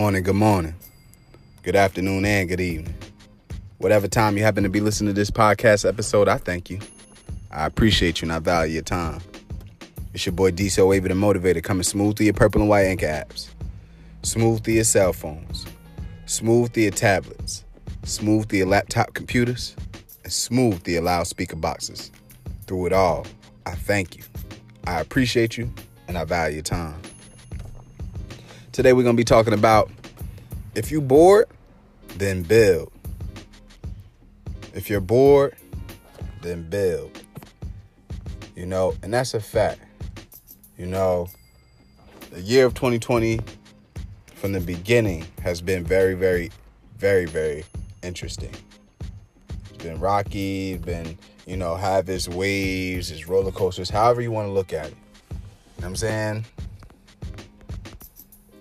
morning, good morning, good afternoon, and good evening. Whatever time you happen to be listening to this podcast episode, I thank you. I appreciate you and I value your time. It's your boy Diesel Wavy the Motivator coming smooth through your purple and white anchor apps, smooth through your cell phones, smooth through your tablets, smooth through your laptop computers, and smooth through your loudspeaker boxes. Through it all, I thank you. I appreciate you and I value your time. Today we're going to be talking about if you bored, then build. If you're bored, then build. You know, and that's a fact. You know, the year of 2020 from the beginning has been very, very, very, very interesting. It's been rocky, been, you know, have its waves, its roller coasters, however you want to look at it. You know what I'm saying?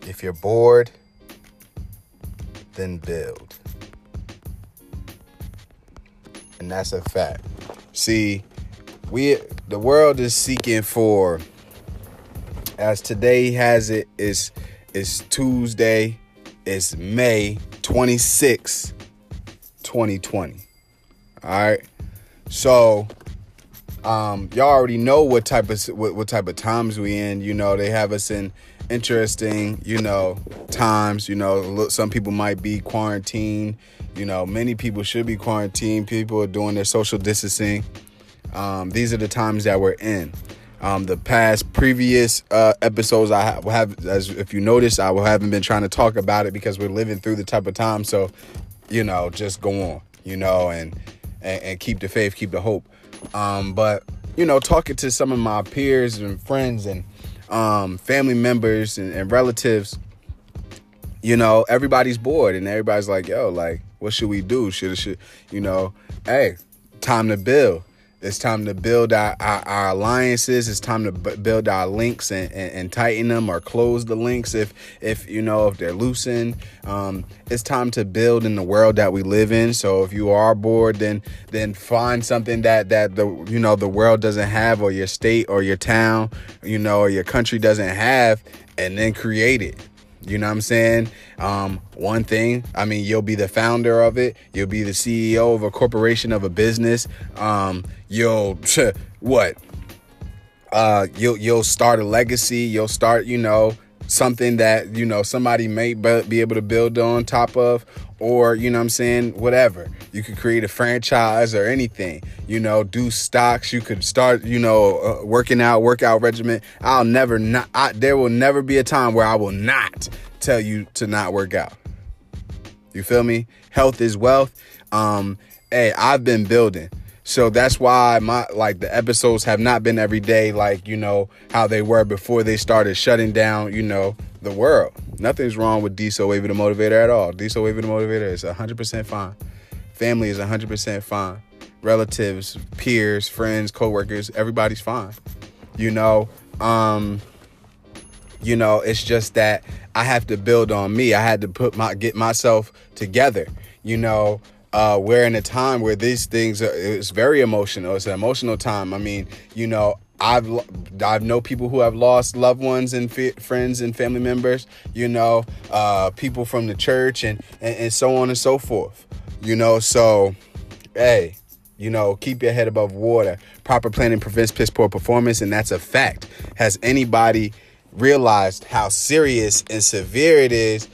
If you're bored, then build. And that's a fact. See, we the world is seeking for as today has it is is Tuesday, it's May 26, 2020. All right. So um y'all already know what type of what, what type of times we in you know they have us in interesting you know times you know some people might be quarantined you know many people should be quarantined people are doing their social distancing. Um, these are the times that we're in. Um, the past previous uh, episodes i have, have as if you notice i haven't been trying to talk about it because we're living through the type of time so you know just go on you know and and, and keep the faith keep the hope. Um, but you know, talking to some of my peers and friends and um, family members and, and relatives, you know, everybody's bored and everybody's like, yo, like, what should we do? Should should you know, hey, time to build. It's time to build our, our, our alliances. It's time to b- build our links and, and, and, tighten them or close the links if if you know if they're loosened. Um, it's time to build in the world that we live in. So if you are bored, then then find something that that the you know the world doesn't have, or your state or your town, you know, or your country doesn't have, and then create it. You know what I'm saying? Um, one thing, I mean, you'll be the founder of it. You'll be the CEO of a corporation of a business. Um, you'll what? Uh, you'll you'll start a legacy. You'll start, you know, something that you know somebody may be able to build on top of or you know i'm saying whatever. You could create a franchise or anything you know do stocks. You could start you know uh, working out workout regimen. I'll never not I, there will never be a time where i will not tell you to not work out. You feel me? Health is wealth. Um hey i've been building so that's why my like the episodes have not been every day like, you know, how they were before they started shutting down, you know, the world. Nothing's wrong with Diesel Wavy the Motivator at all. Diesel Wavy the Motivator is 100% fine. Family is 100% fine. Relatives, peers, friends, coworkers, everybody's fine. You know, um you know, it's just that I have to build on me. I had to put my get myself together. You know, uh, we're in a time where these things are, it's very emotional. It's an emotional time. I mean, you know, I've I've know people who have lost loved ones and f- friends and family members. You know, uh, people from the church and, and and so on and so forth. You know, so hey, you know, keep your head above water. Proper planning prevents piss poor performance, and that's a fact. Has anybody realized how serious and severe it is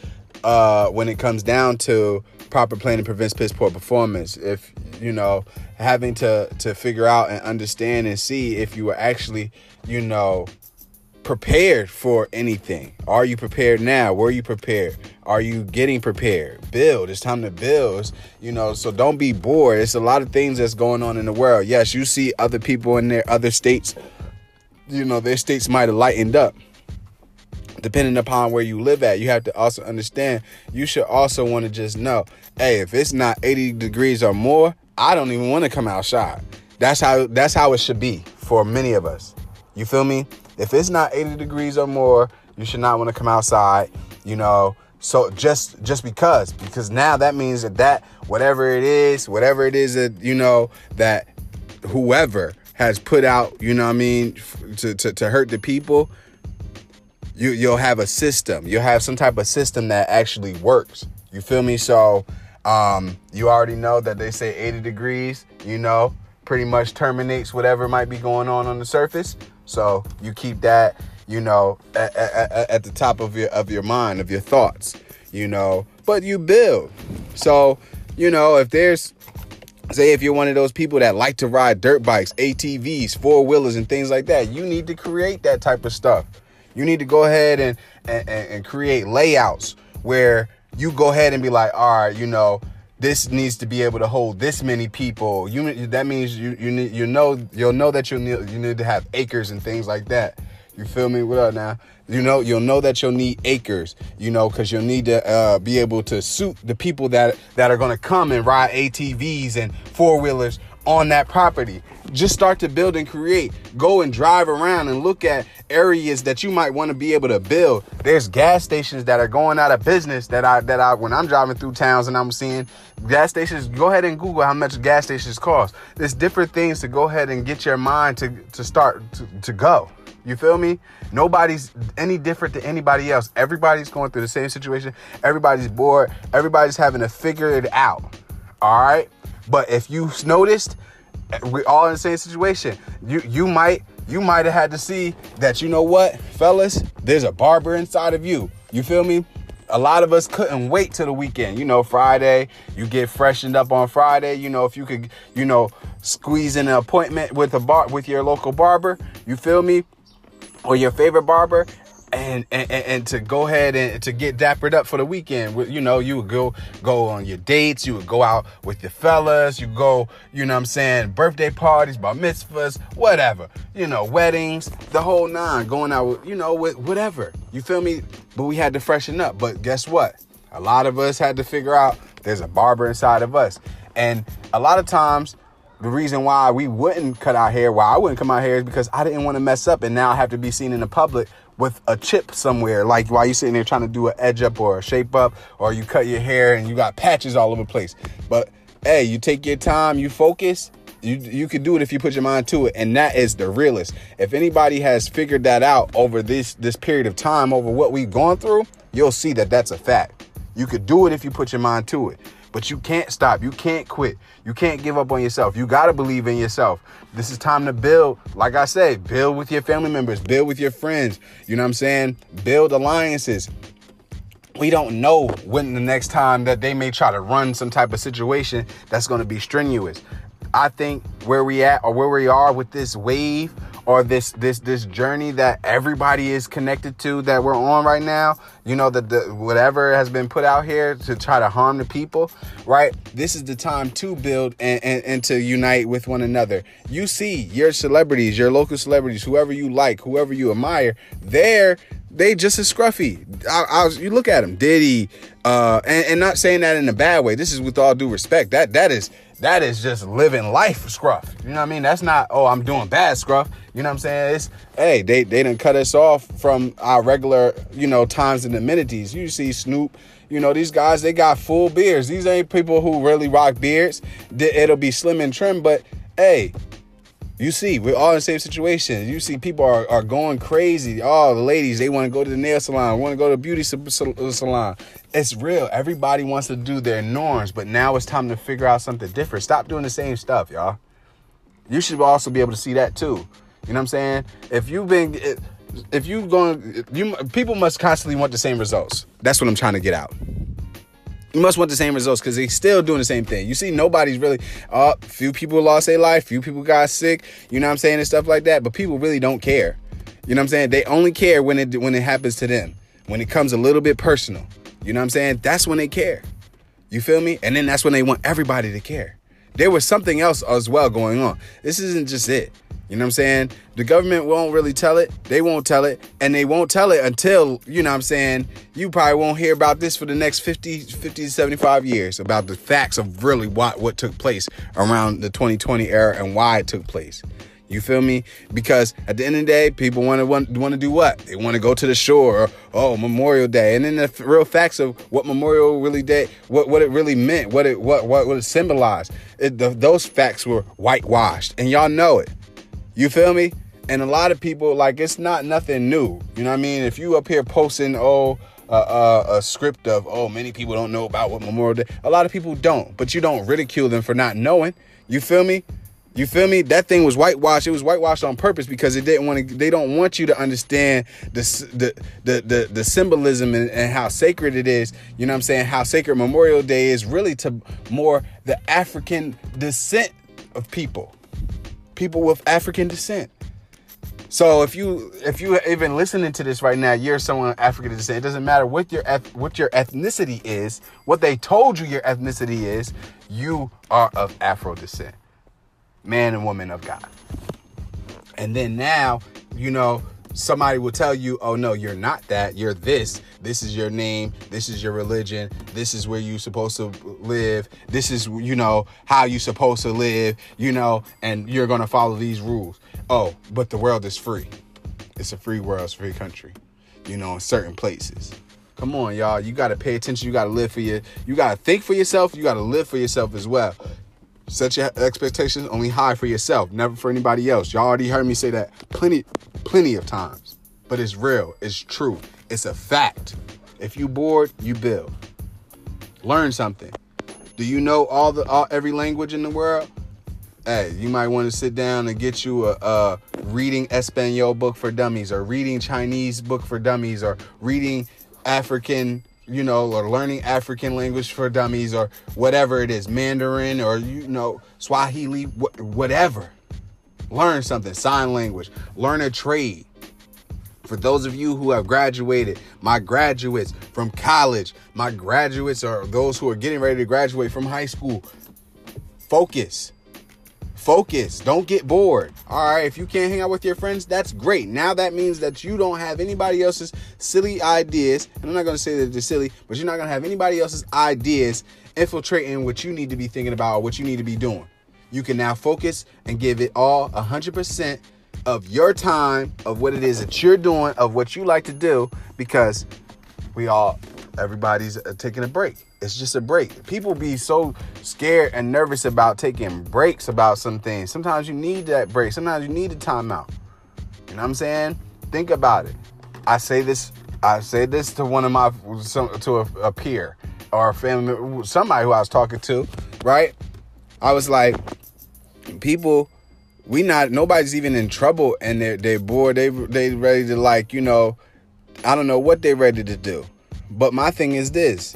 uh, when it comes down to proper planning prevents piss poor performance. If you know having to to figure out and understand and see if you are actually you know prepared for anything. Are you prepared now? Were you prepared? Are you getting prepared? Build. It's time to build. You know, so don't be bored. It's a lot of things that's going on in the world. Yes, you see other people in their other states. You know, their states might have lightened up depending upon where you live at, you have to also understand you should also want to just know, hey, if it's not 80 degrees or more, I don't even want to come outside. That's how that's how it should be for many of us. You feel me? If it's not 80 degrees or more, you should not want to come outside, you know. So just just because because now that means that that whatever it is, whatever it is that you know that whoever has put out, you know what I mean, to, to, to hurt the people, you you'll have a system. You'll have some type of system that actually works. You feel me? So um, you already know that they say 80 degrees, you know, pretty much terminates whatever might be going on on the surface. So you keep that, you know, at, at, at the top of your of your mind, of your thoughts, you know. But you build. So you know, if there's say if you're one of those people that like to ride dirt bikes, ATVs, four wheelers, and things like that, you need to create that type of stuff. You need to go ahead and, and, and create layouts where you go ahead and be like, all right, you know, this needs to be able to hold this many people. You that means you you need, you know you'll know that you need you need to have acres and things like that. You feel me? What up now? You know, you'll know that you'll need acres, you know, because you'll need to uh, be able to suit the people that that are going to come and ride ATVs and four wheelers on that property. Just start to build and create. Go and drive around and look at areas that you might want to be able to build. There's gas stations that are going out of business that I that I when I'm driving through towns and I'm seeing gas stations. Go ahead and Google how much gas stations cost. There's different things to go ahead and get your mind to to start to, to go. You feel me? Nobody's any different to anybody else. Everybody's going through the same situation. Everybody's bored. Everybody's having to figure it out. All right. But if you noticed, eh, we're all in the same situation. You you might you might have had to see that you know what, fellas, there's a barber inside of you. You feel me? A lot of us couldn't wait till the weekend. You know, Friday, you get freshened up on Friday. You know, if you could, you know, squeeze in an appointment with a bar with your local barber, you feel me? or your favorite barber and, and and to go ahead and to get dappered up for the weekend. You know, you would go go on your dates, you would go out with your fellas, you go, you know what I'm saying, birthday parties, bar mitzvahs, whatever. You know, weddings, the whole nine, going out with, you know, with whatever. You feel me? But we had to freshen up. But guess what? A lot of us had to figure out there's a barber inside of us. And a lot of times the reason why we wouldn't cut our hair, why I wouldn't cut my hair, is because I didn't want to mess up and now I have to be seen in the public with a chip somewhere. Like while you're sitting there trying to do an edge up or a shape up, or you cut your hair and you got patches all over the place. But hey, you take your time, you focus. You, you can do it if you put your mind to it and that is the realest if anybody has figured that out over this this period of time over what we've gone through you'll see that that's a fact you could do it if you put your mind to it but you can't stop. You can't quit. You can't give up on yourself. You got to believe in yourself. This is time to build. Like I said, build with your family members, build with your friends. You know what I'm saying? Build alliances. We don't know when the next time that they may try to run some type of situation that's going to be strenuous. I think where we at or where we are with this wave or this this this journey that everybody is connected to that we're on right now you know that the whatever has been put out here to try to harm the people right? This is the time to build and, and, and to unite with one another. You see your celebrities your local celebrities whoever you like whoever you admire they're they just as scruffy. I, I was, you look at them, Diddy, uh, and, and, not saying that in a bad way. This is with all due respect. That that is that is just living life scruff. You know what I mean? That's not, oh, I'm doing bad scruff. You know what I'm saying? It's, hey, they, they didn't cut us off from our regular, you know, times and amenities. You see Snoop, you know, these guys, they got full beards. These ain't people who really rock beards. It'll be slim and trim, but hey, you see, we're all in the same situation. You see, people are, are going crazy. Oh, the ladies, they want to go to the nail salon, want to go to the beauty salon. It's real. Everybody wants to do their norms, but now it's time to figure out something different. Stop doing the same stuff, y'all. You should also be able to see that too. You know what I'm saying? If you've been, if you going, you people must constantly want the same results. That's what I'm trying to get out you must want the same results because they still doing the same thing. You see, nobody's really, uh, few people lost their life, few people got sick, you know what I'm saying, and stuff like that. But people really don't care. You know what I'm saying? They only care when it when it happens to them. When it comes a little bit personal. You know what I'm saying? That's when they care. You feel me? And then that's when they want everybody to care. There was something else as well going on. This isn't just it. You know what I'm saying? The government won't really tell it. They won't tell it. And they won't tell it until, you know what I'm saying, you probably won't hear about this for the next 50, 50 to 75 years about the facts of really what, what took place around the 2020 era and why it took place. You feel me? Because at the end of the day, people want to want, want to do what? They want to go to the shore. Or, oh, Memorial Day, and then the real facts of what Memorial really Day, what what it really meant, what it what what, what it symbolized. It, the, those facts were whitewashed, and y'all know it. You feel me? And a lot of people like it's not nothing new. You know what I mean? If you up here posting, oh, uh, uh, a script of, oh, many people don't know about what Memorial Day. A lot of people don't, but you don't ridicule them for not knowing. You feel me? You feel me? That thing was whitewashed. It was whitewashed on purpose because it didn't want to. They don't want you to understand the the the the, the symbolism and, and, how sacred it is. You know what I'm saying? How sacred Memorial Day is really to more the African descent of people, people with African descent. So if you if you even listening to this right now, you're someone of African descent. It doesn't matter what your what your ethnicity is, what they told you your ethnicity is. You are of Afro descent man and woman of God. And then now, you know, somebody will tell you, oh no, you're not that. You're this. This is your name. This is your religion. This is where you're supposed to live. This is, you know, how you're supposed to live, you know, and you're going to follow these rules. Oh, but the world is free. It's a free world, it's a free country, you know, in certain places. Come on, y'all. You got to pay attention. You got to live for you. You got to think for yourself. You got to live for yourself as well. Set your expectations only high for yourself, never for anybody else. Y'all already heard me say that plenty, plenty of times. But it's real. It's true. It's a fact. If you bored, you build. Learn something. Do you know all the all, every language in the world? Hey, you might want to sit down and get you a, a reading Espanol book for dummies, or reading Chinese book for dummies, or reading African you know, or learning African language for dummies or whatever it is, Mandarin or, you know, Swahili, wh- whatever. Learn something, sign language, learn a trade. For those of you who have graduated, my graduates from college, my graduates are those who are getting ready to graduate from high school, focus. Focus. Don't get bored. All right. If you can't hang out with your friends, that's great. Now that means that you don't have anybody else's silly ideas. And I'm not going to say that they're silly, but you're not going to have anybody else's ideas infiltrating what you need to be thinking about or what you need to be doing. You can now focus and give it all 100% of your time, of what it is that you're doing, of what you like to do, because we all, everybody's uh, taking a break. It's just a break. People be so scared and nervous about taking breaks about some things. Sometimes you need that break. Sometimes you need a timeout. You know what I'm saying? Think about it. I say this. I say this to one of my to a, a peer or a family, somebody who I was talking to. Right? I was like, people we not nobody's even in trouble and they're they bored they they ready to like you know i don't know what they're ready to do but my thing is this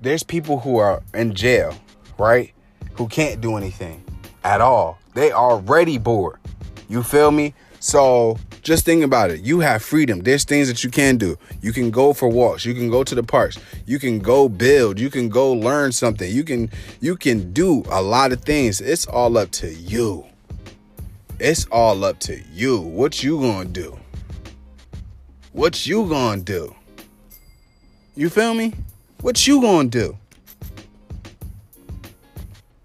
there's people who are in jail, right? Who can't do anything at all. They already bored. You feel me? So just think about it. You have freedom. There's things that you can do. You can go for walks. You can go to the parks. You can go build. You can go learn something. You can you can do a lot of things. It's all up to you. It's all up to you. What you gonna do? What you gonna do? You feel me? What you gonna do?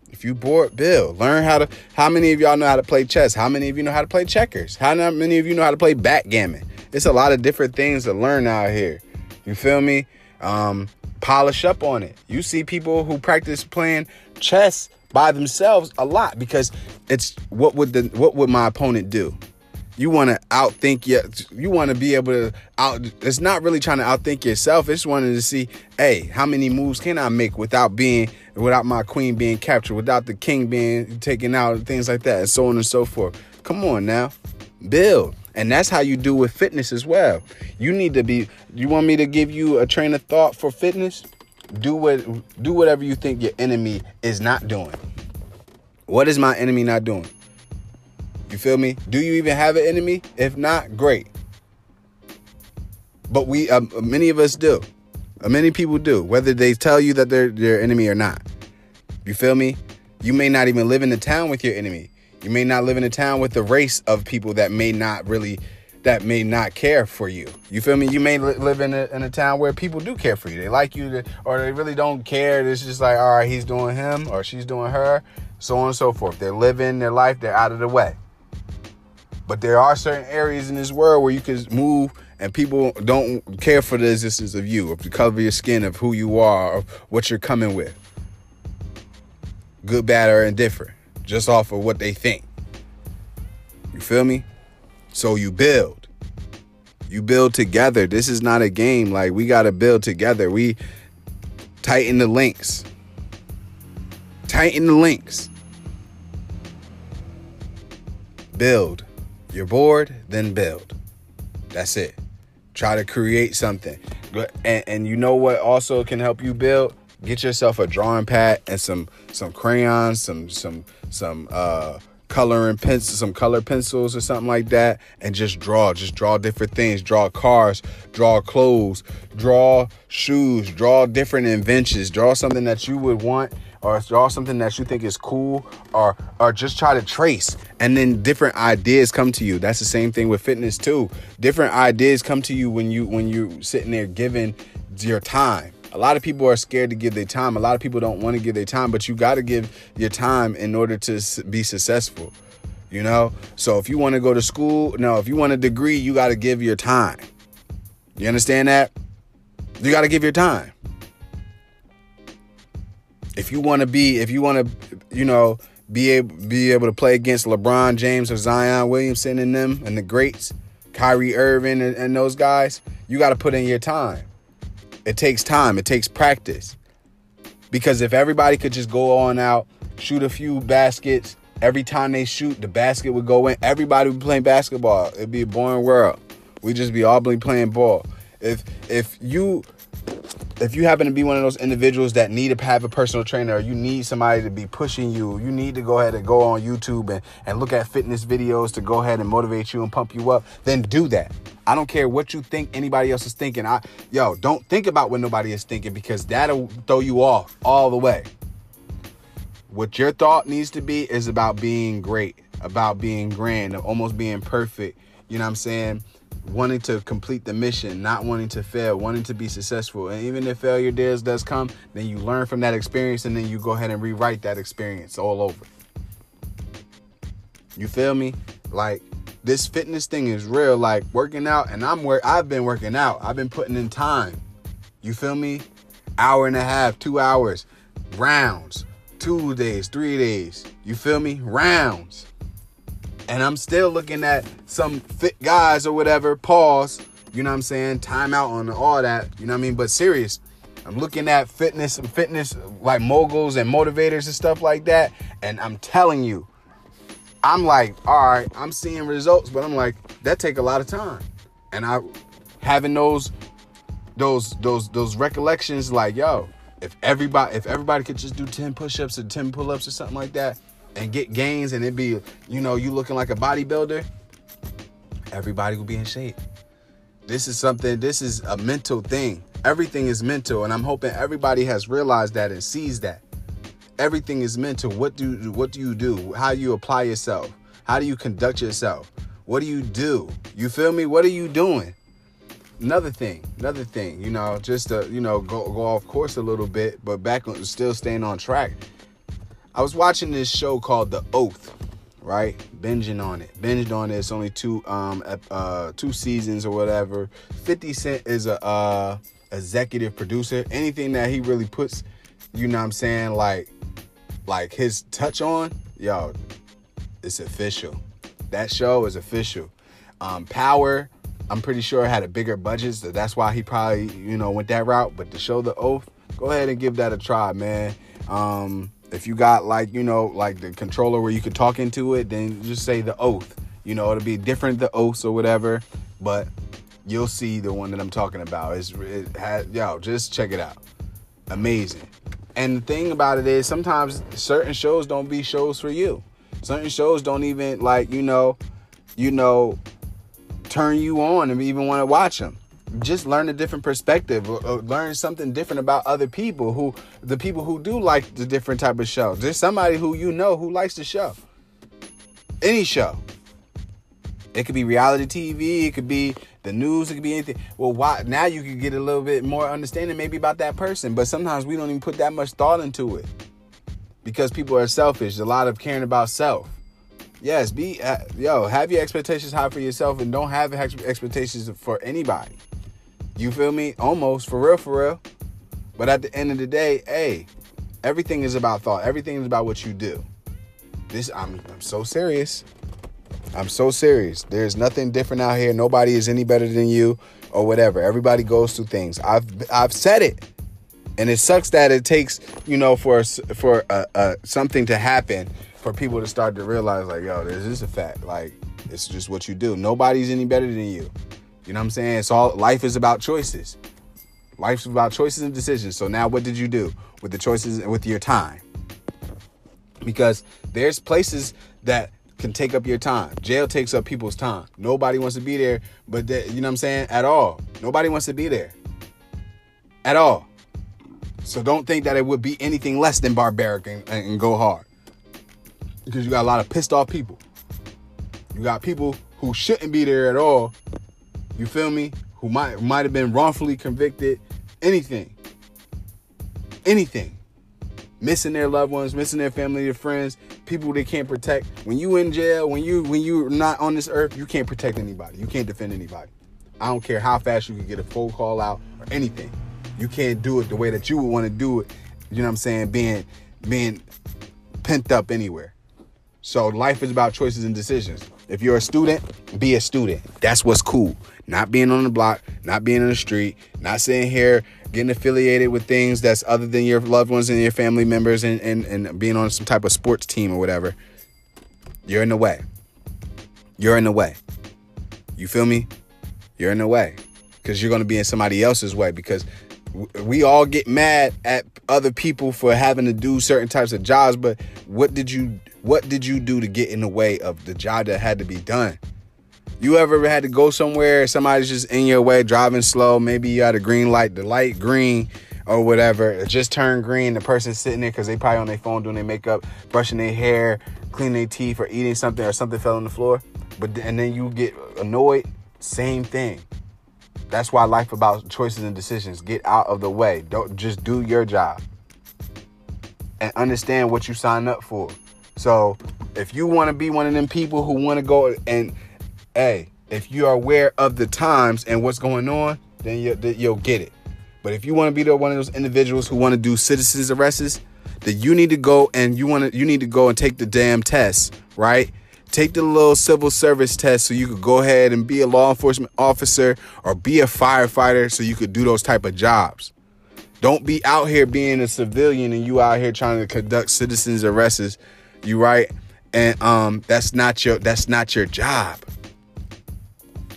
If you bored, Bill, learn how to. How many of y'all know how to play chess? How many of you know how to play checkers? How many of you know how to play backgammon? It's a lot of different things to learn out here. You feel me? Um, polish up on it. You see people who practice playing chess by themselves a lot because it's what would the what would my opponent do? You want to outthink your you want to be able to out it's not really trying to outthink yourself it's wanting to see hey how many moves can i make without being without my queen being captured without the king being taken out and things like that and so on and so forth. Come on now build. And that's how you do with fitness as well. You need to be you want me to give you a train of thought for fitness? Do what do whatever you think your enemy is not doing. What is my enemy not doing you feel me? Do you even have an enemy? If not, great. But we, um, many of us do. Uh, many people do, whether they tell you that they're your enemy or not. You feel me? You may not even live in a town with your enemy. You may not live in a town with the race of people that may not really, that may not care for you. You feel me? You may live in a, in a town where people do care for you. They like you, to, or they really don't care. It's just like, all right, he's doing him or she's doing her, so on and so forth. They're living their life. They're out of the way. But there are certain areas in this world where you can move and people don't care for the existence of you, of the color of your skin, of who you are, of what you're coming with. Good, bad, or indifferent, just off of what they think. You feel me? So you build. You build together. This is not a game. Like we gotta build together. We tighten the links. Tighten the links. Build. You're bored, then build. That's it. Try to create something. And, and you know what also can help you build? Get yourself a drawing pad and some some crayons, some some some uh coloring pencils, some color pencils or something like that, and just draw. Just draw different things. Draw cars, draw clothes, draw shoes, draw different inventions. Draw something that you would want, or draw something that you think is cool, or or just try to trace. And then different ideas come to you. That's the same thing with fitness too. Different ideas come to you when you when you're sitting there giving your time. A lot of people are scared to give their time. A lot of people don't want to give their time, but you got to give your time in order to be successful. You know? So if you want to go to school, no, if you want a degree, you got to give your time. You understand that? You got to give your time. If you want to be, if you want to, you know, be able be able to play against LeBron James or Zion Williamson and them and the greats, Kyrie Irving and, and those guys, you got to put in your time. It takes time, it takes practice. Because if everybody could just go on out, shoot a few baskets, every time they shoot, the basket would go in. Everybody would be playing basketball. It'd be a boring world. We'd just be all playing ball. If if you if you happen to be one of those individuals that need to have a personal trainer or you need somebody to be pushing you, you need to go ahead and go on YouTube and, and look at fitness videos to go ahead and motivate you and pump you up, then do that. I don't care what you think anybody else is thinking. I yo, don't think about what nobody is thinking because that'll throw you off all the way. What your thought needs to be is about being great, about being grand, almost being perfect. You know what I'm saying? Wanting to complete the mission, not wanting to fail, wanting to be successful. And even if failure does does come, then you learn from that experience and then you go ahead and rewrite that experience all over. You feel me? Like this fitness thing is real. Like working out, and I'm where I've been working out. I've been putting in time. You feel me? Hour and a half, two hours, rounds, two days, three days. You feel me? Rounds. And I'm still looking at some fit guys or whatever, pause, you know what I'm saying? Time out on all that, you know what I mean? But serious, I'm looking at fitness and fitness like moguls and motivators and stuff like that. And I'm telling you, I'm like, all right, I'm seeing results, but I'm like, that take a lot of time. And I having those those those those recollections like, yo, if everybody if everybody could just do 10 push-ups or 10 pull-ups or something like that, and get gains and it be, you know, you looking like a bodybuilder, everybody will be in shape. This is something, this is a mental thing. Everything is mental, and I'm hoping everybody has realized that and sees that. Everything is mental. What do what do you do? How do you apply yourself? How do you conduct yourself? What do you do? You feel me? What are you doing? Another thing, another thing, you know, just to, you know, go go off course a little bit, but back on still staying on track I was watching this show called The Oath, right? Binging on it. Binged on it. It's only two um uh two seasons or whatever. 50 Cent is a uh executive producer. Anything that he really puts, you know what I'm saying, like like his touch on, yo, it's official. That show is official. Um Power, I'm pretty sure had a bigger budget, so that's why he probably, you know, went that route. But to show the oath, go ahead and give that a try, man. Um if you got like, you know, like the controller where you could talk into it, then just say the oath. You know, it'll be different the oaths or whatever, but you'll see the one that I'm talking about. It's it has yo, just check it out. Amazing. And the thing about it is sometimes certain shows don't be shows for you. Certain shows don't even like, you know, you know, turn you on and even want to watch them just learn a different perspective or, learn something different about other people who the people who do like the different type of show. There's somebody who you know who likes the show. Any show. It could be reality tv it could be the news it could be anything. Well why now you can get a little bit more understanding maybe about that person but sometimes we don't even put that much thought into it because people are selfish a lot of caring about self. Yes be uh, yo have your expectations high for yourself and don't have expectations for anybody you feel me? Almost for real, for real. But at the end of the day, hey, everything is about thought. Everything is about what you do. This I'm I'm so serious. I'm so serious. There's nothing different out here. Nobody is any better than you or whatever. Everybody goes through things. I've I've said it. And it sucks that it takes, you know, for for uh, uh, something to happen for people to start to realize like, yo, this is a fact. Like it's just what you do. Nobody's any better than you. You know what I'm saying? It's all life is about choices. Life's about choices and decisions. So now what did you do with the choices and with your time? Because there's places that can take up your time. Jail takes up people's time. Nobody wants to be there, but they, you know what I'm saying? At all. Nobody wants to be there. At all. So don't think that it would be anything less than barbaric and, and go hard. Because you got a lot of pissed off people. You got people who shouldn't be there at all. You feel me? Who might might have been wrongfully convicted anything, anything, missing their loved ones, missing their family, their friends, people they can't protect. When you in jail, when you when you're not on this earth, you can't protect anybody. You can't defend anybody. I don't care how fast you can get a phone call out or anything. You can't do it the way that you would want to do it. You know what I'm saying? Being being pent up anywhere. So life is about choices and decisions. If you're a student, be a student. That's what's cool. Not being on the block, not being in the street, not sitting here getting affiliated with things that's other than your loved ones and your family members and, and, and being on some type of sports team or whatever. You're in the way. You're in the way. You feel me? You're in the way. Because you're going to be in somebody else's way. Because we all get mad at other people for having to do certain types of jobs, but what did you what did you do to get in the way of the job that had to be done? You ever had to go somewhere, somebody's just in your way, driving slow, maybe you had a green light, the light green or whatever, it just turned green, the person's sitting there because they probably on their phone doing their makeup, brushing their hair, cleaning their teeth, or eating something, or something fell on the floor. But and then you get annoyed, same thing. That's why life about choices and decisions. Get out of the way. Don't just do your job. And understand what you signed up for. So if you want to be one of them people who want to go and hey, if you are aware of the times and what's going on, then you, will get it. But if you want to be the one of those individuals who want to do citizens arrests, then you need to go and you want to you need to go and take the damn test, right? take the little civil service test so you could go ahead and be a law enforcement officer or be a firefighter so you could do those type of jobs. Don't be out here being a civilian and you out here trying to conduct citizens arrests. You right? And um that's not your that's not your job.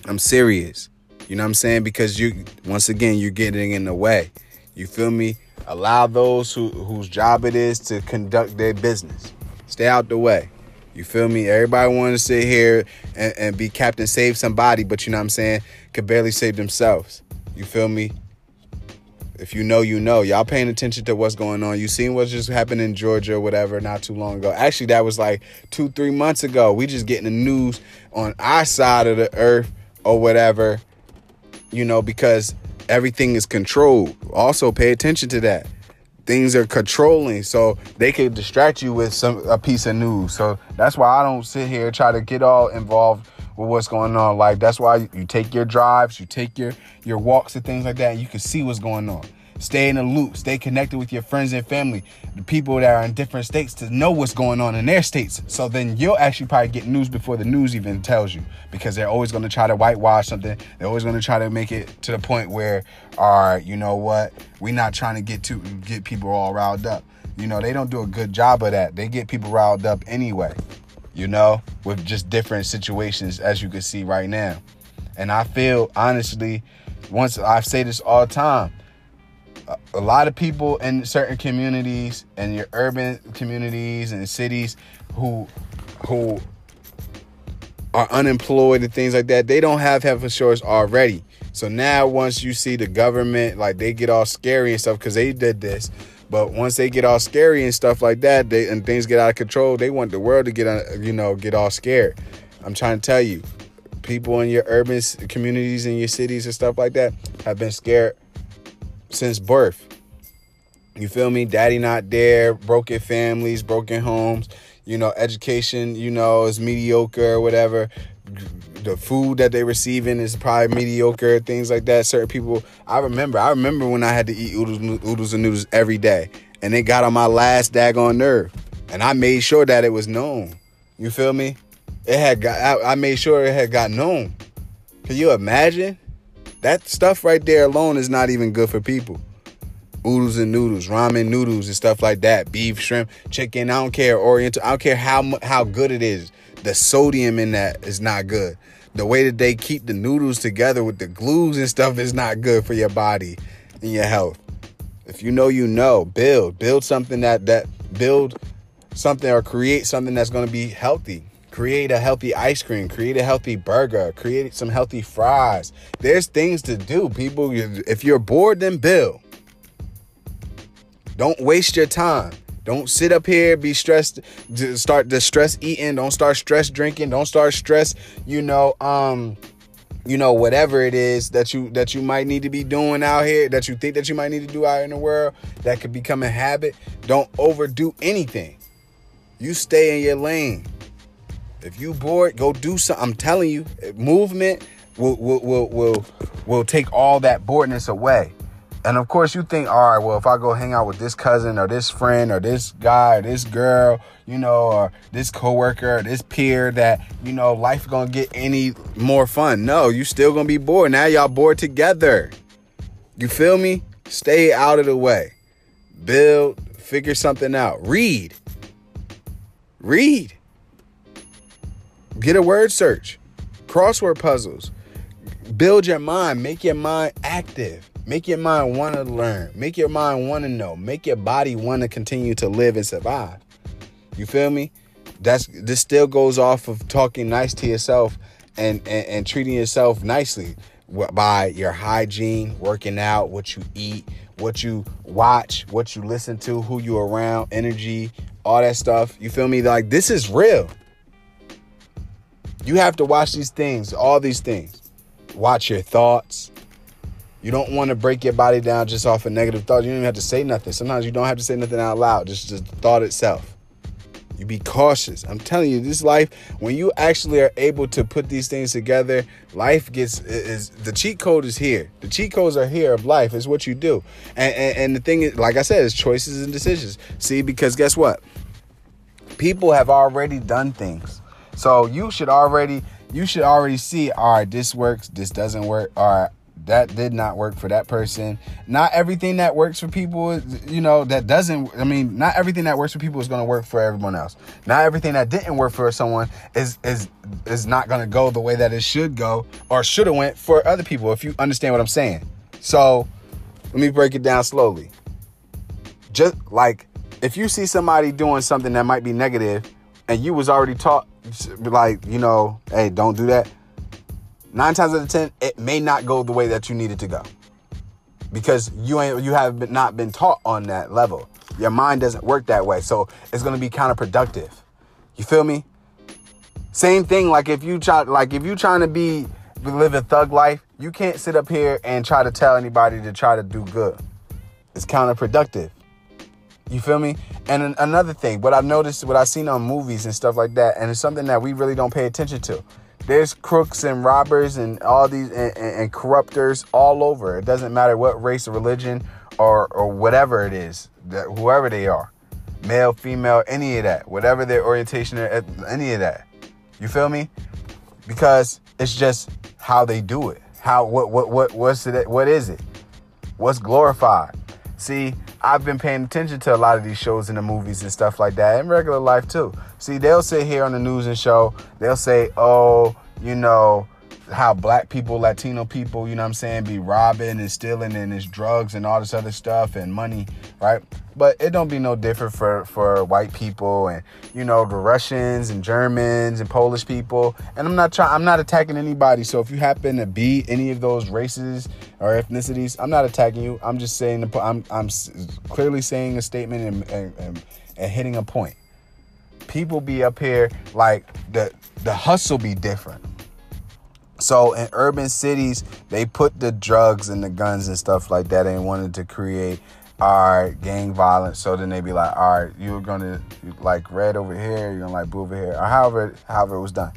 I'm serious. You know what I'm saying? Because you once again you're getting in the way. You feel me? Allow those who whose job it is to conduct their business. Stay out the way. You feel me? Everybody want to sit here and, and be Captain Save somebody, but you know what I'm saying? Could barely save themselves. You feel me? If you know, you know. Y'all paying attention to what's going on. You seen what's just happened in Georgia or whatever not too long ago. Actually, that was like two, three months ago. We just getting the news on our side of the earth or whatever, you know, because everything is controlled. Also, pay attention to that. Things are controlling so they could distract you with some a piece of news. So that's why i don't sit here try to get all involved with what's going on like that's why you take your drives you take your your walks and things like that and you can see what's going on Stay in the loop. Stay connected with your friends and family, the people that are in different states to know what's going on in their states. So then you'll actually probably get news before the news even tells you because they're always going to try to whitewash something. They're always going to try to make it to the point where, all right, you know what? We're not trying to get to get people all riled up. You know, they don't do a good job of that. They get people riled up anyway, you know, with just different situations as you can see right now. And I feel honestly, once I say this all the time, a lot of people in certain communities and your urban communities and cities who who are unemployed and things like that, they don't have health insurance already. So now once you see the government like they get all scary and stuff because they did this, but once they get all scary and stuff like that, they and things get out of control, they want the world to get uh, you know get all scared. I'm trying to tell you, people in your urban communities and your cities and stuff like that have been scared since birth. You feel me? Daddy not there, broken families, broken homes, you know, education, you know, is mediocre or whatever. The food that they receiving is probably mediocre, things like that. Certain people, I remember, I remember when I had to eat oodles, oodles and noodles every day, and it got on my last daggone nerve, and I made sure that it was known. You feel me? it had got. I, I made sure it had got known. Can you imagine? That stuff right there alone is not even good for people. Oodles and noodles, ramen noodles and stuff like that. Beef, shrimp, chicken. I don't care. Oriental. I don't care how how good it is. The sodium in that is not good. The way that they keep the noodles together with the glues and stuff is not good for your body and your health. If you know, you know. Build, build something that that build something or create something that's going to be healthy create a healthy ice cream, create a healthy burger, create some healthy fries. There's things to do, people. If you're bored, then build. Don't waste your time. Don't sit up here, be stressed, start the stress eating. Don't start stress drinking. Don't start stress, you know, um, you know, whatever it is that you that you might need to be doing out here, that you think that you might need to do out in the world, that could become a habit. Don't overdo anything. You stay in your lane. If you bored, go do something. I'm telling you, movement will will will will, will take all that boredness away. And of course, you think, all right, well, if I go hang out with this cousin or this friend or this guy or this girl, you know, or this coworker or this peer, that you know, life gonna get any more fun. No, you still gonna be bored. Now y'all bored together. You feel me? Stay out of the way. Build, figure something out. Read. Read. Get a word search, crossword puzzles. Build your mind, make your mind active. Make your mind want to learn. Make your mind want to know. Make your body want to continue to live and survive. You feel me? That's this still goes off of talking nice to yourself and, and, and treating yourself nicely by your hygiene, working out, what you eat, what you watch, what you listen to, who you around, energy, all that stuff. You feel me? Like this is real. You have to watch these things, all these things. Watch your thoughts. You don't want to break your body down just off a negative thought. You don't even have to say nothing. Sometimes you don't have to say nothing out loud, just, just the thought itself. You be cautious. I'm telling you, this life, when you actually are able to put these things together, life gets is the cheat code is here. The cheat codes are here of life. Is what you do. And, and and the thing is, like I said, is choices and decisions. See, because guess what? People have already done things so you should already you should already see, all right, this works, this doesn't work, all right, that did not work for that person. Not everything that works for people, you know, that doesn't, I mean, not everything that works for people is going to work for everyone else. Not everything that didn't work for someone is is is not going to go the way that it should go or should have went for other people if you understand what I'm saying. So, let me break it down slowly. Just like if you see somebody doing something that might be negative and you was already taught like, you know, hey, don't do that. Nine times out of ten, it may not go the way that you need it to go. Because you ain't you have not been taught on that level. Your mind doesn't work that way. So it's gonna be counterproductive. You feel me? Same thing, like if you try like if you trying to be live a thug life, you can't sit up here and try to tell anybody to try to do good. It's counterproductive. You feel me? And another thing, what I've noticed, what I've seen on movies and stuff like that, and it's something that we really don't pay attention to. There's crooks and robbers and all these and, and corruptors all over. It doesn't matter what race or religion or or whatever it is, that whoever they are, male, female, any of that, whatever their orientation, or any of that. You feel me? Because it's just how they do it. How what what what what's it? What is it? What's glorified? See, I've been paying attention to a lot of these shows and the movies and stuff like that, in regular life too. See, they'll sit here on the news and show, they'll say, oh, you know, how black people, Latino people, you know what I'm saying, be robbing and stealing and it's drugs and all this other stuff and money, right? But it don't be no different for for white people and you know the Russians and Germans and Polish people. And I'm not trying I'm not attacking anybody. So if you happen to be any of those races or ethnicities, I'm not attacking you. I'm just saying I'm I'm clearly saying a statement and, and, and, and hitting a point. People be up here like the the hustle be different so in urban cities, they put the drugs and the guns and stuff like that and wanted to create our gang violence. So then they be like, all right, you're gonna like red over here, you're gonna like blue over here, or however however it was done,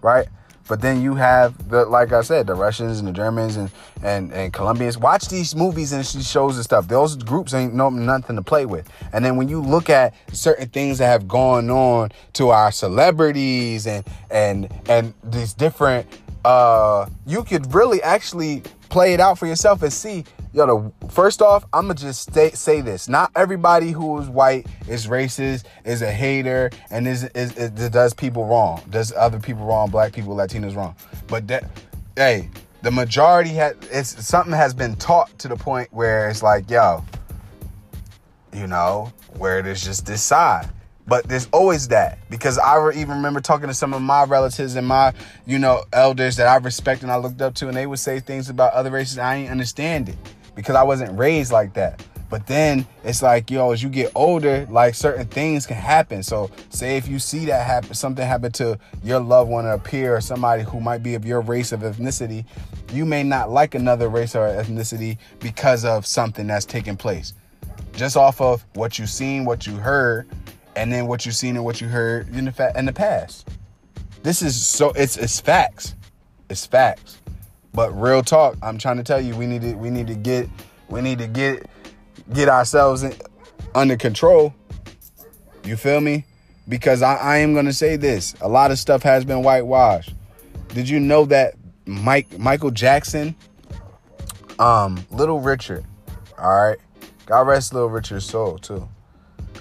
right? But then you have the like I said, the Russians and the Germans and and, and Colombians. Watch these movies and these shows and stuff. Those groups ain't no nothing to play with. And then when you look at certain things that have gone on to our celebrities and and and these different uh you could really actually play it out for yourself and see yo the first off i'm gonna just stay, say this. Not everybody who is white is racist is a hater and is, is, is, does people wrong does other people wrong black people latinos wrong. But that hey the majority has it's something has been taught to the point where it's like yo you know where it is just this side but there's always that because I even remember talking to some of my relatives and my, you know, elders that I respect and I looked up to, and they would say things about other races. I didn't understand it because I wasn't raised like that. But then it's like, yo, as you get older, like certain things can happen. So, say if you see that happen, something happen to your loved one or a peer or somebody who might be of your race of ethnicity, you may not like another race or ethnicity because of something that's taking place. Just off of what you've seen, what you heard, and then what you've seen and what you heard in the fa- in the past. This is so it's it's facts. It's facts. But real talk, I'm trying to tell you, we need to we need to get we need to get get ourselves in, under control. You feel me? Because I, I am gonna say this. A lot of stuff has been whitewashed. Did you know that Mike Michael Jackson, um, Little Richard, all right, God rest Little Richard's soul too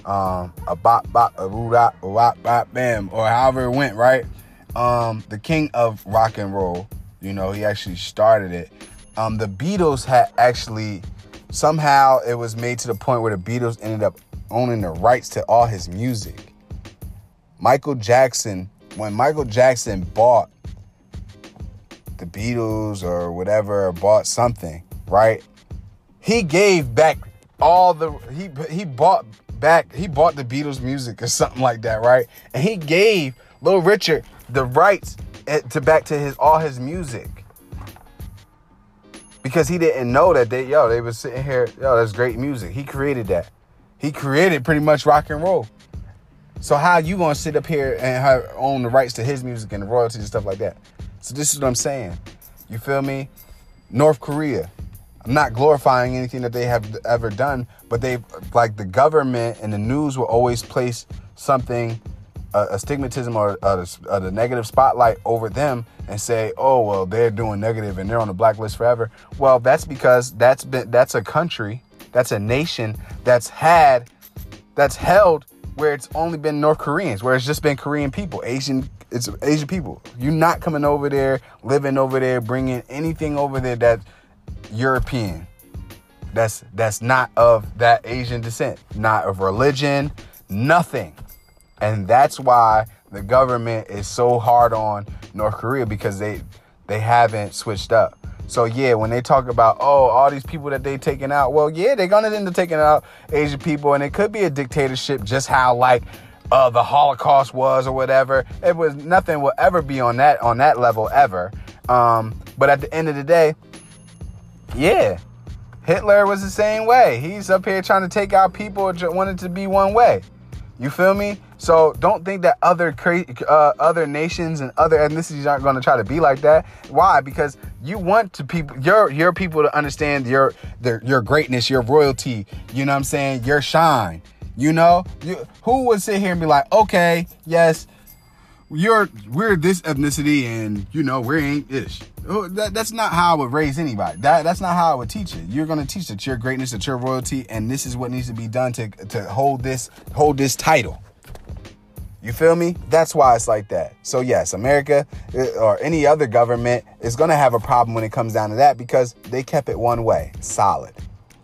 um, a bop bop a roo wop bop bam, or however it went, right? Um, the king of rock and roll, you know, he actually started it. Um, the Beatles had actually somehow it was made to the point where the Beatles ended up owning the rights to all his music. Michael Jackson, when Michael Jackson bought the Beatles or whatever, or bought something, right? He gave back all the he he bought back, he bought the Beatles music or something like that, right? And he gave Little Richard the rights eh, to back to his all his music. Because he didn't know that they, yo, they was sitting here, yo, that's great music. He created that. He created pretty much rock and roll. So how you gonna sit up here and own the rights to his music and the royalties and stuff like that? So this is what I'm saying. You feel me? North Korea. I'm not glorifying anything that they have ever done, but they like the government and the news will always place something, a, a stigmatism or a, negative spotlight over them and say, oh well, they're doing negative and they're on the blacklist forever. Well, that's because that's been that's a country, that's a nation that's had, that's held where it's only been North Koreans, where it's just been Korean people, Asian it's Asian people. You're not coming over there, living over there, bringing anything over there that European. That's that's not of that Asian descent, not of religion, nothing. And that's why the government is so hard on North Korea because they they haven't switched up. So yeah, when they talk about oh all these people that they taking out, well yeah, they're gonna end up taking out Asian people, and it could be a dictatorship, just how like uh, the Holocaust was or whatever. It was nothing will ever be on that on that level ever. Um, but at the end of the day, yeah. Hitler was the same way. He's up here trying to take out people wanted to be one way. You feel me? So don't think that other uh, other nations and other ethnicities aren't going to try to be like that. Why? Because you want to people your your people to understand your their, your greatness, your royalty. You know what I'm saying? Your shine. You know, you, who would sit here and be like, okay, yes, you're we're this ethnicity and you know we ain't ish. That, that's not how I would raise anybody. That that's not how I would teach it. You're gonna teach that your greatness, that your royalty, and this is what needs to be done to to hold this hold this title. You feel me? That's why it's like that. So yes, America uh, or any other government is gonna have a problem when it comes down to that because they kept it one way, solid.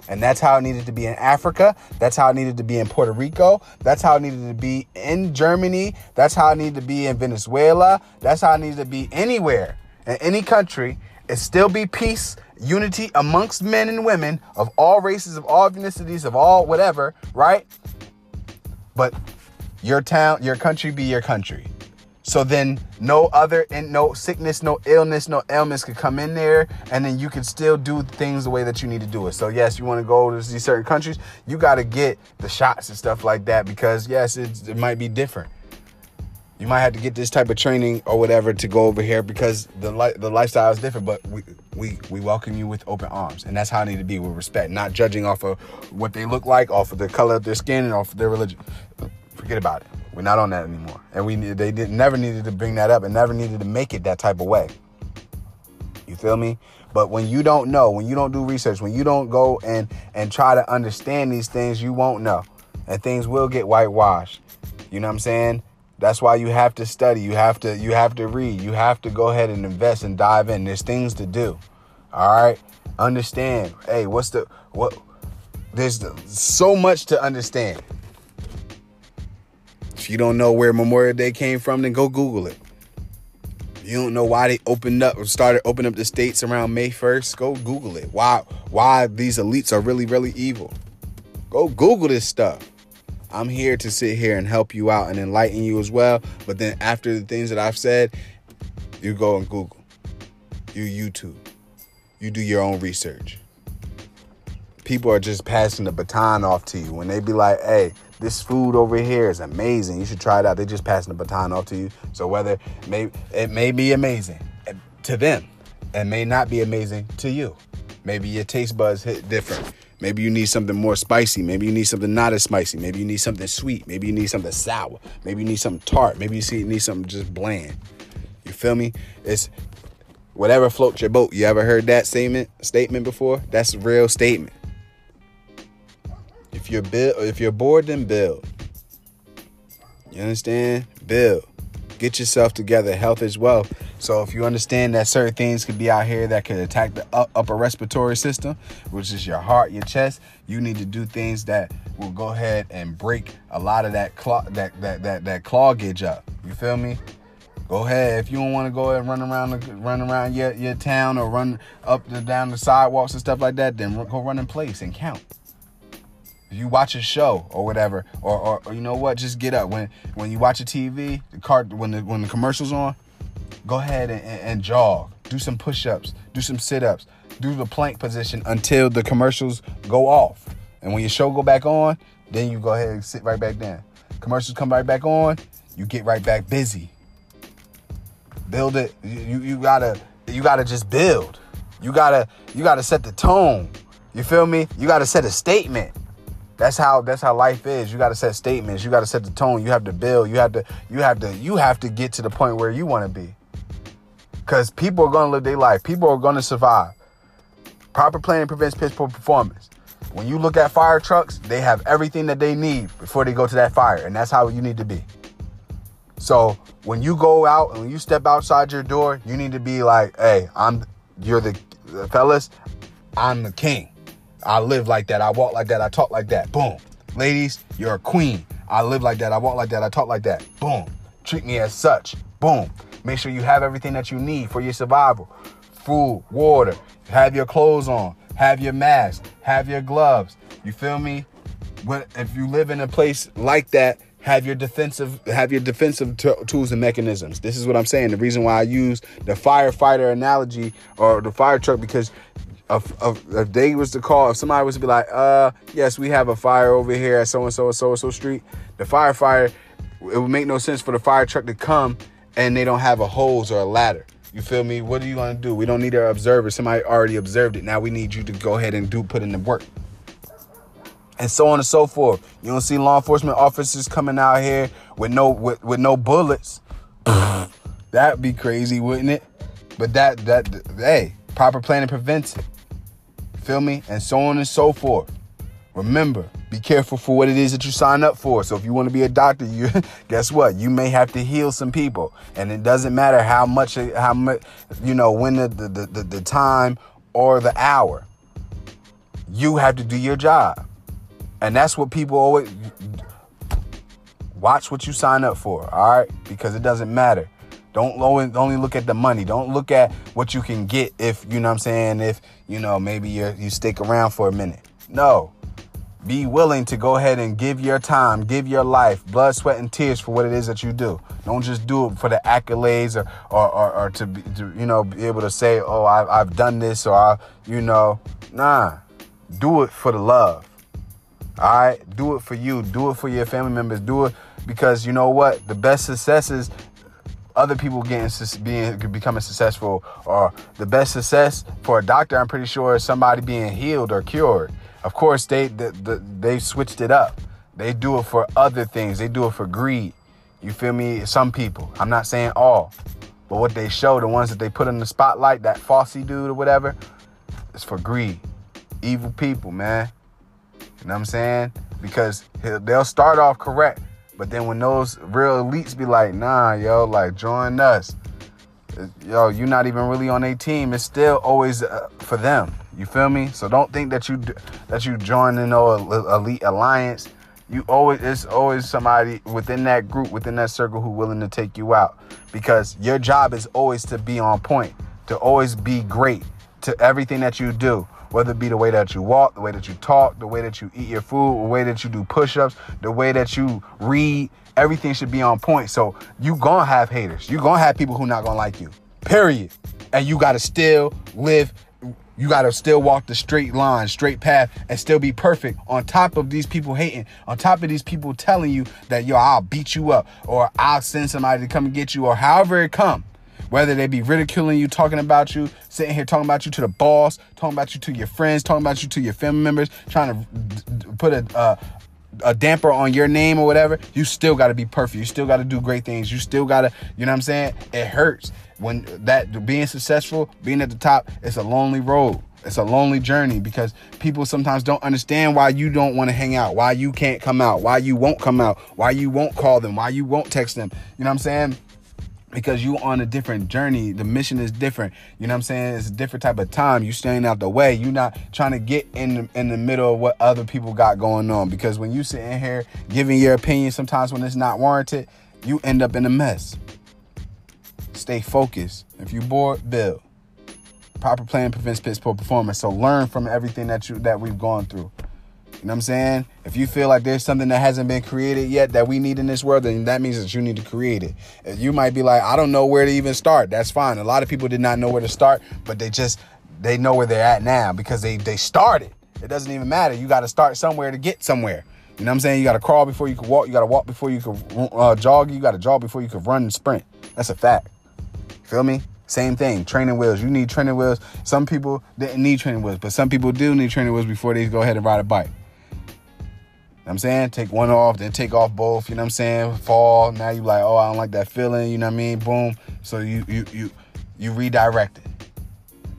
And that's how it needed to be in Africa. That's how it needed to be in Puerto Rico. That's how it needed to be in Germany. That's how it needed to be in Venezuela. That's how it needed to be anywhere in any country. It still be peace, unity amongst men and women of all races, of all ethnicities, of all whatever, right? But your town, your country be your country. So then no other and no sickness, no illness, no ailments could come in there, and then you can still do things the way that you need to do it. So yes, you want to go to these certain countries, you got to get the shots and stuff like that because yes, it might be different. You might have to get this type of training or whatever to go over here because the li- the lifestyle is different. But we we we welcome you with open arms, and that's how I need to be with respect, not judging off of what they look like, off of the color of their skin, and off of their religion. Forget about it. We're not on that anymore, and we they did, never needed to bring that up, and never needed to make it that type of way. You feel me? But when you don't know, when you don't do research, when you don't go and and try to understand these things, you won't know, and things will get whitewashed. You know what I'm saying? That's why you have to study. You have to you have to read. You have to go ahead and invest and dive in. There's things to do. All right? Understand. Hey, what's the what there's so much to understand. If you don't know where Memorial Day came from, then go Google it. You don't know why they opened up or started opening up the states around May 1st, go Google it. Why why these elites are really, really evil. Go Google this stuff. I'm here to sit here and help you out and enlighten you as well. But then after the things that I've said, you go and Google, you YouTube, you do your own research. People are just passing the baton off to you when they be like, hey, this food over here is amazing. You should try it out. They're just passing the baton off to you. So whether may, it may be amazing to them it may not be amazing to you. Maybe your taste buds hit different. Maybe you need something more spicy. Maybe you need something not as spicy. Maybe you need something sweet. Maybe you need something sour. Maybe you need something tart. Maybe you need something just bland. You feel me? It's whatever floats your boat. You ever heard that statement statement before? That's a real statement. If you're build, if you're bored, then build. You understand? Build. Get yourself together. Health is wealth. So if you understand that certain things could be out here that could attack the upper respiratory system, which is your heart, your chest, you need to do things that will go ahead and break a lot of that clog that that that that cloggage up. You feel me? Go ahead. If you don't want to go ahead and run around run around your, your town or run up and down the sidewalks and stuff like that, then go run in place and count. If you watch a show or whatever, or, or, or you know what, just get up when when you watch a TV, the cart when the when the commercials on, go ahead and, and, and jog, do some push-ups, do some sit-ups, do the plank position until the commercials go off. And when your show go back on, then you go ahead and sit right back down. Commercials come right back on, you get right back busy. Build it. You you gotta you gotta just build. You gotta you gotta set the tone. You feel me? You gotta set a statement. That's how that's how life is. You got to set statements. You got to set the tone. You have to build. You have to you have to you have to get to the point where you want to be. Cuz people are going to live their life. People are going to survive. Proper planning prevents piss poor performance. When you look at fire trucks, they have everything that they need before they go to that fire, and that's how you need to be. So, when you go out and when you step outside your door, you need to be like, "Hey, I'm you're the, the fellas, I'm the king." I live like that. I walk like that. I talk like that. Boom. Ladies, you're a queen. I live like that. I walk like that. I talk like that. Boom. Treat me as such. Boom. Make sure you have everything that you need for your survival food, water, have your clothes on, have your mask, have your gloves. You feel me? If you live in a place like that, have your defensive have your defensive t- tools and mechanisms. This is what I'm saying. The reason why I use the firefighter analogy or the fire truck because if they was to call, if somebody was to be like, uh, yes, we have a fire over here at so and so and so and so street, the firefighter, it would make no sense for the fire truck to come and they don't have a hose or a ladder. You feel me? What are you gonna do? We don't need our observer. Somebody already observed it. Now we need you to go ahead and do put in the work. And so on and so forth. You don't see law enforcement officers coming out here with no with, with no bullets. That'd be crazy, wouldn't it? But that that hey, proper planning prevents it. Feel me? And so on and so forth. Remember, be careful for what it is that you sign up for. So if you want to be a doctor, you guess what? You may have to heal some people. And it doesn't matter how much how much you know when the the, the, the time or the hour. You have to do your job. And that's what people always watch what you sign up for, all right? Because it doesn't matter. Don't only look at the money. Don't look at what you can get if, you know what I'm saying, if, you know, maybe you you stick around for a minute. No. Be willing to go ahead and give your time, give your life, blood, sweat, and tears for what it is that you do. Don't just do it for the accolades or, or, or, or to, be, to, you know, be able to say, oh, I've, I've done this or, I, you know, nah. Do it for the love. All right, do it for you. Do it for your family members. Do it because you know what? The best successes other people getting being becoming successful or the best success for a doctor i'm pretty sure is somebody being healed or cured of course they the, the, they switched it up. They do it for other things. They do it for greed. You feel me? Some people. I'm not saying all. But what they show the ones that they put in the spotlight that Fauci dude or whatever is for greed. Evil people man. You know what i'm saying? Because they'll start off correct but then when those real elites be like, nah, yo, like join us, yo, you're not even really on a team. It's still always uh, for them. You feel me? So don't think that you that you join in no elite alliance. You always it's always somebody within that group, within that circle, who willing to take you out because your job is always to be on point, to always be great to everything that you do whether it be the way that you walk, the way that you talk, the way that you eat your food, the way that you do push-ups, the way that you read, everything should be on point. So you gonna have haters. You gonna have people who not gonna like you. Period. And you gotta still live. You gotta still walk the straight line, straight path, and still be perfect. On top of these people hating, on top of these people telling you that yo, I'll beat you up, or I'll send somebody to come and get you, or however it come whether they be ridiculing you, talking about you, sitting here talking about you to the boss, talking about you to your friends, talking about you to your family members, trying to put a uh, a damper on your name or whatever, you still got to be perfect. You still got to do great things. You still got to, you know what I'm saying? It hurts when that being successful, being at the top, it's a lonely road. It's a lonely journey because people sometimes don't understand why you don't want to hang out, why you can't come out, why you won't come out, why you won't call them, why you won't text them. You know what I'm saying? Because you on a different journey. The mission is different. You know what I'm saying? It's a different type of time. You staying out the way. You're not trying to get in the, in the middle of what other people got going on. Because when you sit in here giving your opinion, sometimes when it's not warranted, you end up in a mess. Stay focused. If you bored, build. Proper plan prevents piss poor performance. So learn from everything that you that we've gone through. You know what I'm saying? If you feel like there's something that hasn't been created yet that we need in this world, then that means that you need to create it. You might be like, I don't know where to even start. That's fine. A lot of people did not know where to start, but they just they know where they're at now because they they started. It doesn't even matter. You got to start somewhere to get somewhere. You know what I'm saying? You got to crawl before you can walk. You got to walk before you can uh, jog. You got to jog before you can run and sprint. That's a fact. Feel me? Same thing. Training wheels. You need training wheels. Some people didn't need training wheels, but some people do need training wheels before they go ahead and ride a bike. I'm saying? Take one off, then take off both, you know what I'm saying? Fall. Now you like, oh, I don't like that feeling, you know what I mean? Boom. So you you you you redirect it.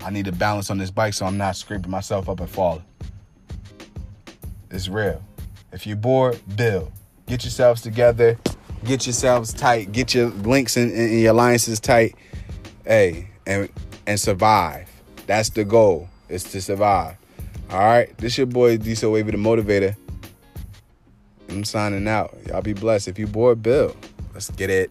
I need to balance on this bike so I'm not scraping myself up and falling. It's real. If you're bored, build. Get yourselves together. Get yourselves tight. Get your links and, and your alliances tight. Hey, and and survive. That's the goal. Is to survive. All right. This your boy Diesel Wavy the Motivator. I'm signing out. Y'all be blessed. If you bored, Bill, let's get it.